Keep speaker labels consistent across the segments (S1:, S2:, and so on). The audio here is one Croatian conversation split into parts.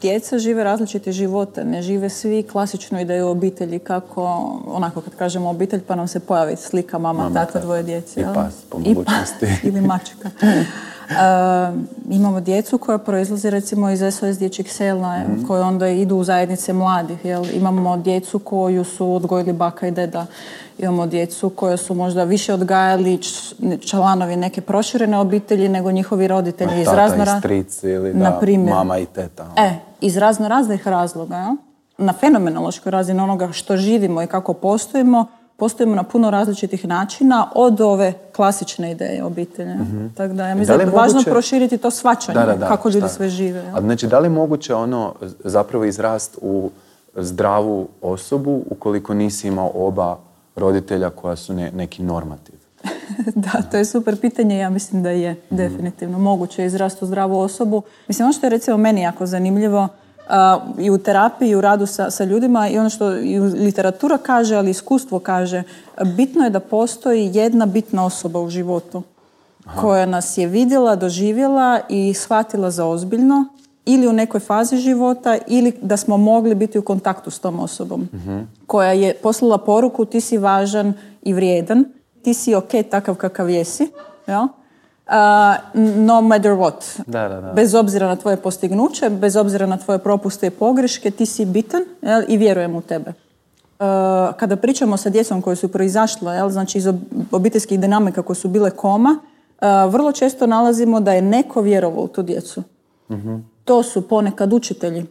S1: Djeca žive različite živote, ne žive svi klasičnu ideju obitelji kako, onako kad kažemo obitelj pa nam se pojavi slika mama,
S2: Mama,
S1: tata, dvoje djece.
S2: I pas, po mogućnosti.
S1: ili mačka. E, imamo djecu koja proizlazi recimo iz SOS dječjih sela
S2: Mhm.
S1: koje onda idu u zajednice mladih. Jel? Imamo djecu koju su odgojili baka i deda. Imamo djecu koje su možda više odgajali članovi neke proširene obitelji nego njihovi roditelji iz
S2: Tata
S1: razno
S2: i ili
S1: Na
S2: da,
S1: primjer.
S2: mama i teta.
S1: E, iz razno raznih razloga, jel? na fenomenološkoj razini onoga što živimo i kako postojimo, postojimo na puno različitih načina od ove klasične ideje obitelji. Tako da ja mislim
S2: Mhm. Da
S1: je važno
S2: moguće-
S1: proširiti to svačanje,
S2: Da, da, da,
S1: kako ljudi
S2: šta?
S1: sve žive. jel?
S2: A znači, da li je moguće ono zapravo izrast u zdravu osobu ukoliko nisi imao oba roditelja koja su ne- neki normativ?
S1: da, to je super pitanje, ja mislim da je definitivno moguće je izrasti u zdravu osobu. Mislim, ono što je recimo meni jako zanimljivo i u terapiji i u radu sa, sa ljudima i ono što i literatura kaže, ali iskustvo kaže, bitno je da postoji jedna bitna osoba u životu koja nas je vidjela, doživjela i shvatila za ozbiljno ili u nekoj fazi života ili da smo mogli biti u kontaktu s tom osobom koja je poslala poruku ti si važan i vrijedan, ti si ok takav kakav jesi, jel? A, no matter what.
S2: Da, da, da.
S1: Bez obzira na tvoje postignuće, bez obzira na tvoje propuste i pogreške, ti si bitan jel? i vjerujem u tebe. E, kada pričamo sa djecom koje su proizašle, jel, znači iz ob- obiteljskih dinamika koje su bile koma, e, vrlo često nalazimo da je neko vjerovao u tu djecu. To su ponekad učitelji,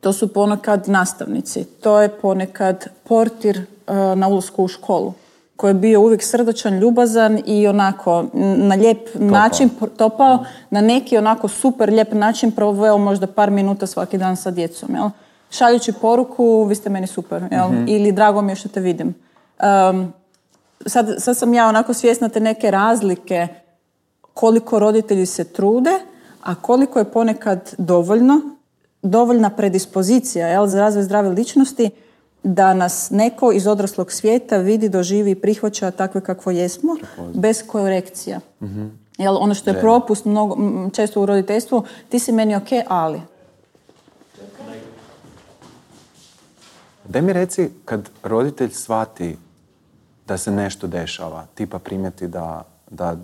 S1: to su ponekad nastavnici, to je ponekad portir e, na ulasku u školu koji je bio uvijek srdačan, ljubazan i onako na lijep način pr- topao, na neki onako super lijep način proveo možda par minuta svaki dan sa djecom. Jel? Šaljući poruku, vi ste meni super, jel? ili drago mi je što te vidim. Um, sad, sad sam ja onako svjesna te neke razlike koliko roditelji se trude, a koliko je ponekad dovoljno, dovoljna predispozicija jel, za razvoj zdrave ličnosti da nas neko iz odraslog svijeta vidi, doživi i prihvaća takve kakvo jesmo, bez korekcija. Jel, ono što je propust mnogo, često u roditeljstvu, ti si meni ok, ali.
S2: Daj mi reci, kad roditelj shvati da se nešto dešava, tipa primjeti da, da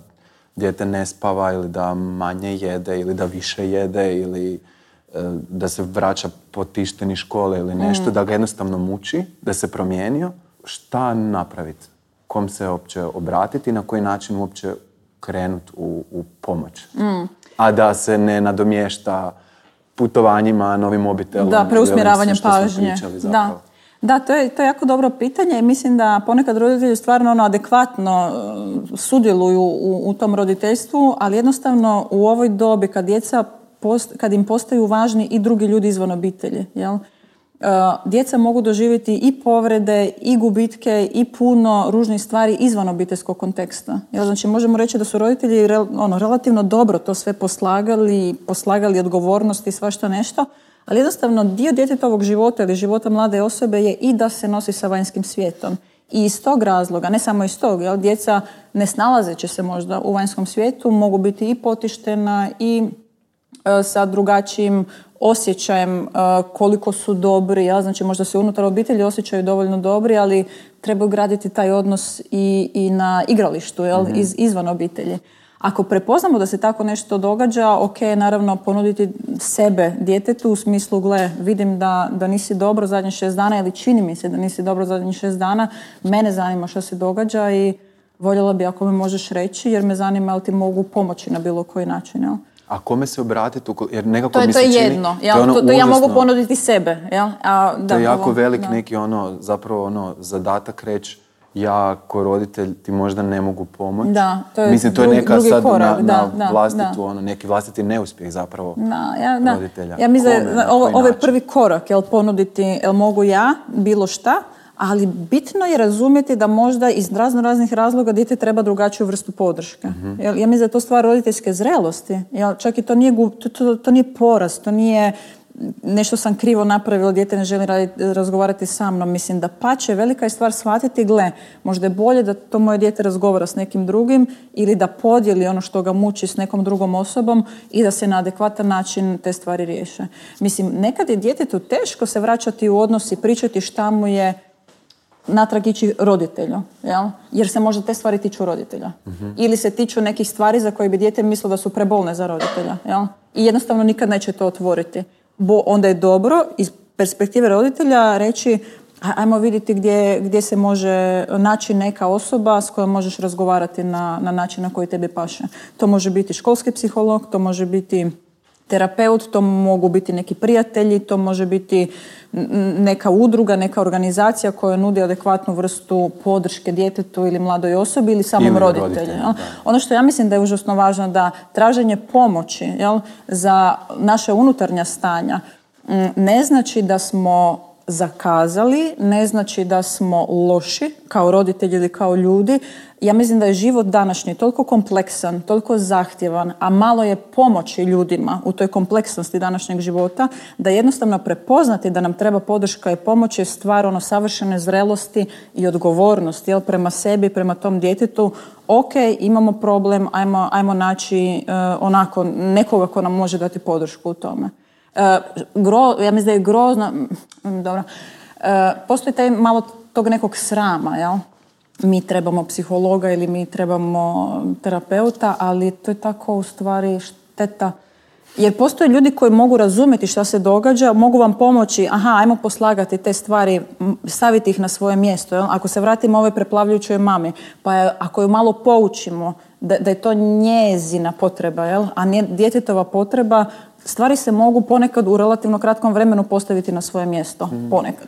S2: dijete ne spava ili da manje jede ili da više jede ili da se vraća potišteni škole ili nešto, da ga jednostavno muči, da se promijenio, šta napraviti? Kom se uopće obratiti i na koji način uopće krenuti u, u pomoć? A da se ne nadomješta putovanjima, novim mobitelom.
S1: Da, preusmjeravanjem pažnje. Da. Da, to je, to je jako dobro pitanje i mislim da ponekad roditelji stvarno ono adekvatno e, sudjeluju u, u tom roditeljstvu, ali jednostavno u ovoj dobi kad djeca post- kad im postaju važni i drugi ljudi izvan obitelji, jel? E, djeca mogu doživjeti i povrede, i gubitke, i puno ružnih stvari izvan obiteljskog konteksta. Jel? Znači možemo reći da su roditelji ono, relativno dobro to sve poslagali, poslagali odgovornosti i svašta nešto, ali jednostavno dio djetetovog života ili života mlade osobe je i da se nosi sa vanjskim svijetom. I iz tog razloga, ne samo iz tog, jel, djeca ne snalazeći se možda u vanjskom svijetu mogu biti i potištena i sa drugačijim osjećajem e, koliko su dobri, ja znači možda se unutar obitelji osjećaju dovoljno dobri, ali trebaju graditi taj odnos i, i na igralištu, jel, iz, izvan obitelji. Ako prepoznamo da se tako nešto događa, ok, naravno ponuditi sebe djetetu u smislu, gle, vidim da, da nisi dobro zadnjih šest dana ili čini mi se da nisi dobro zadnjih šest dana, mene zanima što se događa i voljela bi ako mi možeš reći, jer me zanima jel ti mogu pomoći na bilo koji način, jel?
S2: A kome se obratiti? Jer nekako
S1: To je,
S2: mi
S1: to
S2: se
S1: je
S2: čini...
S1: jedno.
S2: to
S1: Ja,
S2: je ono
S1: to, to ja mogu ponuditi sebe. Jel? A, da,
S2: To je jako
S1: ovo,
S2: velik
S1: da.
S2: neki ono, zapravo ono, zadatak reći ja ko roditelj ti možda ne mogu pomoći.
S1: Da, to je
S2: Mislim, to je
S1: drugi-
S2: neka
S1: drugi
S2: sad
S1: korak,
S2: na,
S1: da,
S2: na
S1: da,
S2: vlastitu,
S1: da.
S2: ono, neki vlastiti neuspjeh zapravo
S1: Da, ja, da.
S2: roditelja.
S1: Ja mislim da
S2: na
S1: ovo, ovo je prvi korak, jel ponuditi, jel mogu ja, bilo šta, ali bitno je razumjeti da možda iz razno raznih razloga dijete treba drugačiju vrstu podrške.
S2: Mhm.
S1: Jel, ja mislim da je to stvar roditeljske zrelosti. Jel, čak i to nije, to, to, to nije poraz, to nije nešto sam krivo napravila, dijete ne želi razgovarati sa mnom. Mislim da pače, velika je stvar shvatiti, gle, možda je bolje da to moje dijete razgovara s nekim drugim ili da podijeli ono što ga muči s nekom drugom osobom i da se na adekvatan način te stvari riješe. Mislim, nekad je djetetu teško se vraćati u odnos i pričati šta mu je natrag ići roditelju, jel? jer se možda te stvari tiču roditelja. Ili se tiču nekih stvari za koje bi dijete mislilo da su prebolne za roditelja. Jel? I jednostavno nikad neće to otvoriti. Bo onda je dobro iz perspektive roditelja reći ajmo vidjeti gdje, gdje se može naći neka osoba s kojom možeš razgovarati na, na način na koji tebi paše. To može biti školski psiholog, to može biti terapeut, to mogu biti neki prijatelji, to može biti neka udruga, neka organizacija koja nudi adekvatnu vrstu podrške djetetu ili mladoj osobi ili samom roditelju. Ono što ja mislim da je užasno važno da traženje pomoći jel, za naše unutarnja stanja ne znači da smo zakazali, ne znači da smo loši kao roditelji ili kao ljudi. Ja mislim da je život današnji toliko kompleksan, toliko zahtjevan, a malo je pomoći ljudima u toj kompleksnosti današnjeg života, da jednostavno prepoznati da nam treba podrška i pomoć je stvar ono savršene zrelosti i odgovornosti jel, prema sebi, prema tom djetetu. Ok, imamo problem, ajmo, ajmo naći uh, onako nekoga ko nam može dati podršku u tome. Gro, ja mislim da je grozno, mm, dobro, uh, postoji taj malo tog nekog srama, jel? Mi trebamo psihologa ili mi trebamo terapeuta, ali to je tako u stvari šteta. Jer postoje ljudi koji mogu razumjeti šta se događa, mogu vam pomoći, aha, ajmo poslagati te stvari, staviti ih na svoje mjesto. Jel? Ako se vratimo ovoj preplavljujućoj mami, pa je, ako ju malo poučimo da, da je to njezina potreba, jel? a nije djetetova potreba, stvari se mogu ponekad u relativno kratkom vremenu postaviti na svoje mjesto. Mm. Ponekad.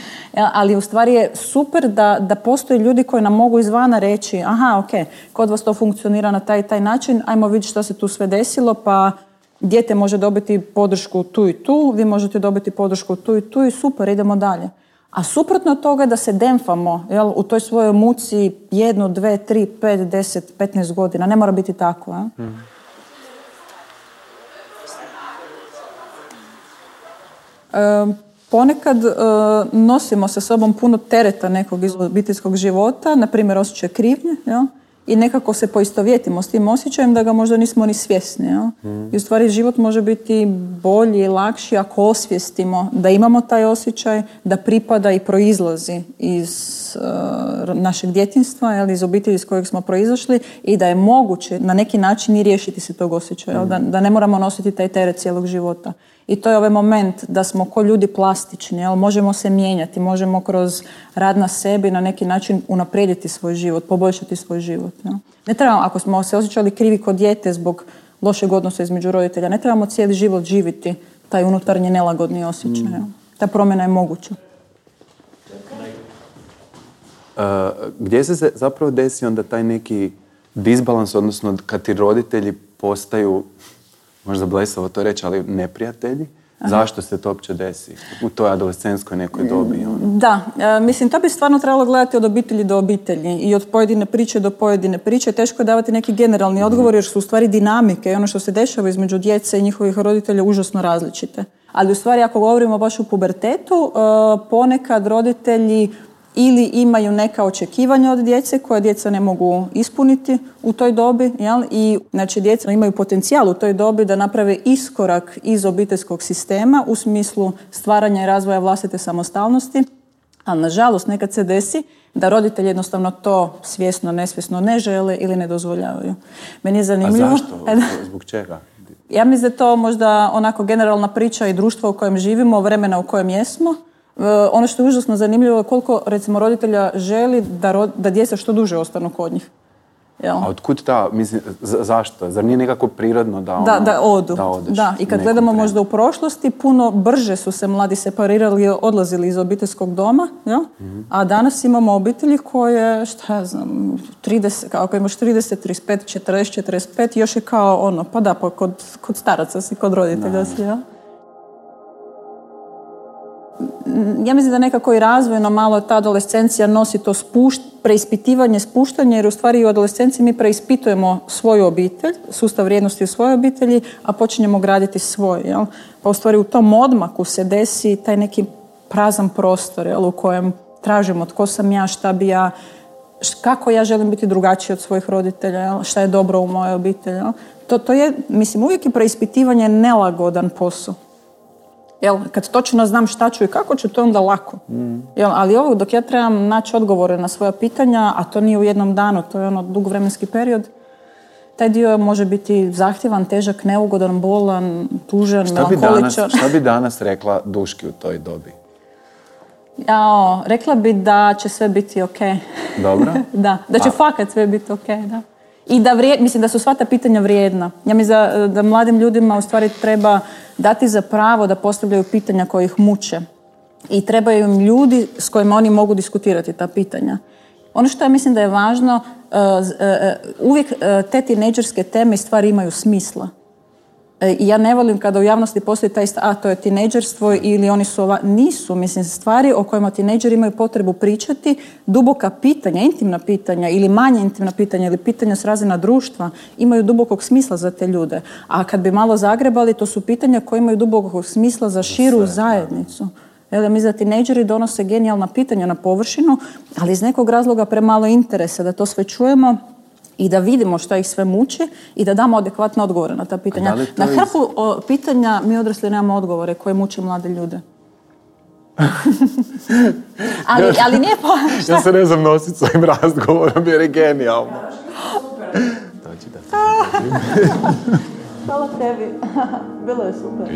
S1: Ali u stvari je super da, da postoje ljudi koji nam mogu izvana reći aha, ok, kod vas to funkcionira na taj taj način, ajmo vidjeti što se tu sve desilo, pa dijete može dobiti podršku tu i tu, vi možete dobiti podršku tu i tu i super, idemo dalje. A suprotno od toga da se demfamo jel, u toj svojoj muci jednu, dve, tri, pet, deset, petnaest godina. Ne mora biti tako. Jel? Mm. Ponekad e, nosimo sa sobom puno tereta nekog iz obiteljskog života, na primjer osjećaj krivnje, ja? I nekako se poistovjetimo s tim osjećajem da ga možda nismo ni svjesni. Ja? Mm. I u stvari život može biti bolji i lakši ako osvijestimo da imamo taj osjećaj, da pripada i proizlazi iz našeg djetinstva, jel, iz obitelji iz kojeg smo proizašli i da je moguće na neki način i riješiti se tog osjećaja, mm. da, da ne moramo nositi taj teret cijelog života. I to je ovaj moment da smo ko ljudi plastični, jel? možemo se mijenjati, možemo kroz rad na sebi na neki način unaprijediti svoj život, poboljšati svoj život. Jel? Ne trebamo, ako smo se osjećali krivi kod dijete zbog lošeg odnosa između roditelja, ne trebamo cijeli život živiti taj unutarnji nelagodni osjećaj. Mm. Ta promjena je moguća.
S2: Uh, gdje se zapravo desi onda taj neki disbalans, odnosno kad ti roditelji postaju možda blesavo to reći, ali neprijatelji. Zašto se to uopće desi u toj adolescenskoj nekoj dobi? Ono?
S1: Da, e, mislim to bi stvarno trebalo gledati od obitelji do obitelji i od pojedine priče do pojedine priče. Teško je davati neki generalni mhm. odgovor jer su u stvari dinamike i ono što se dešava između djece i njihovih roditelja užasno različite. Ali u stvari ako govorimo baš o pubertetu, e, ponekad roditelji ili imaju neka očekivanja od djece koja djeca ne mogu ispuniti u toj dobi jel? i znači djeca imaju potencijal u toj dobi da naprave iskorak iz obiteljskog sistema u smislu stvaranja i razvoja vlastite samostalnosti, ali nažalost nekad se desi da roditelji jednostavno to svjesno, nesvjesno ne žele ili ne dozvoljavaju. Meni je zanimljivo...
S2: A zašto? Zbog čega?
S1: Ja mislim da je to možda onako generalna priča i društvo u kojem živimo, vremena u kojem jesmo ono što je užasno zanimljivo je koliko recimo roditelja želi da, da djeca što duže ostanu kod njih.
S2: Jel? A otkud ta, mislim, zašto? Zar nije nekako prirodno da, ono,
S1: da, da odu? Da, odeš da. i kad gledamo možda u prošlosti, puno brže su se mladi separirali i odlazili iz obiteljskog doma, jel? mm a danas imamo obitelji koje, šta ja znam, 30, ako imaš 30, 35, 40, 45, još je kao ono, pa da, pa kod, kod staraca si, kod roditelja si, jel? Ja mislim da nekako i razvojno malo ta adolescencija nosi to spušt, preispitivanje, spuštanje, jer u stvari u adolescenciji mi preispitujemo svoju obitelj, sustav vrijednosti u svojoj obitelji, a počinjemo graditi svoj. Jel? Pa u stvari u tom odmaku se desi taj neki prazan prostor jel? u kojem tražimo tko sam ja, šta bi ja, kako ja želim biti drugačiji od svojih roditelja, jel? šta je dobro u mojoj obitelji. To, to je, mislim, uvijek je preispitivanje nelagodan posao. Jel, kad točno znam šta ću i kako ću, to je onda lako. Jel, ali ovo dok ja trebam naći odgovore na svoja pitanja, a to nije u jednom danu, to je ono dug vremenski period, taj dio može biti zahtjevan, težak, neugodan, bolan, tužan,
S2: Šta bi, danas, šta bi danas rekla Duški u toj dobi?
S1: Jao, rekla bi da će sve biti ok.
S2: Dobro.
S1: da, da će
S2: Pa-
S1: fakat sve biti ok, da. I da vrije, mislim da su sva ta pitanja vrijedna. Ja mislim da, da mladim ljudima u stvari treba dati za pravo da postavljaju pitanja koje ih muče. I trebaju im ljudi s kojima oni mogu diskutirati ta pitanja. Ono što ja mislim da je važno, z- uh, uh, uvijek te tinejdžerske teme i stvari imaju smisla. E, I ja ne volim kada u javnosti postoji taj a to je tinejdžerstvo ili oni su ova... Nisu, mislim, stvari o kojima tinejdžeri imaju potrebu pričati, duboka pitanja, intimna pitanja ili manje intimna pitanja ili pitanja s razina društva imaju dubokog smisla za te ljude. A kad bi malo zagrebali, to su pitanja koja imaju dubokog smisla za širu zajednicu. Jel, ja mislim da tinejdžeri donose genijalna pitanja na površinu, ali iz nekog razloga premalo interesa da to sve čujemo i da vidimo šta ih sve muči i da damo adekvatne odgovore na ta pitanja. Na
S2: iz-
S1: hrpu o, pitanja mi odrasli nemamo odgovore koje muči mlade ljude. ali, ali nije po... šta?
S2: Ja se ne znam nositi s ovim razgovorom jer je genijalno. Dođi da
S1: Hvala tebi. Bilo je super.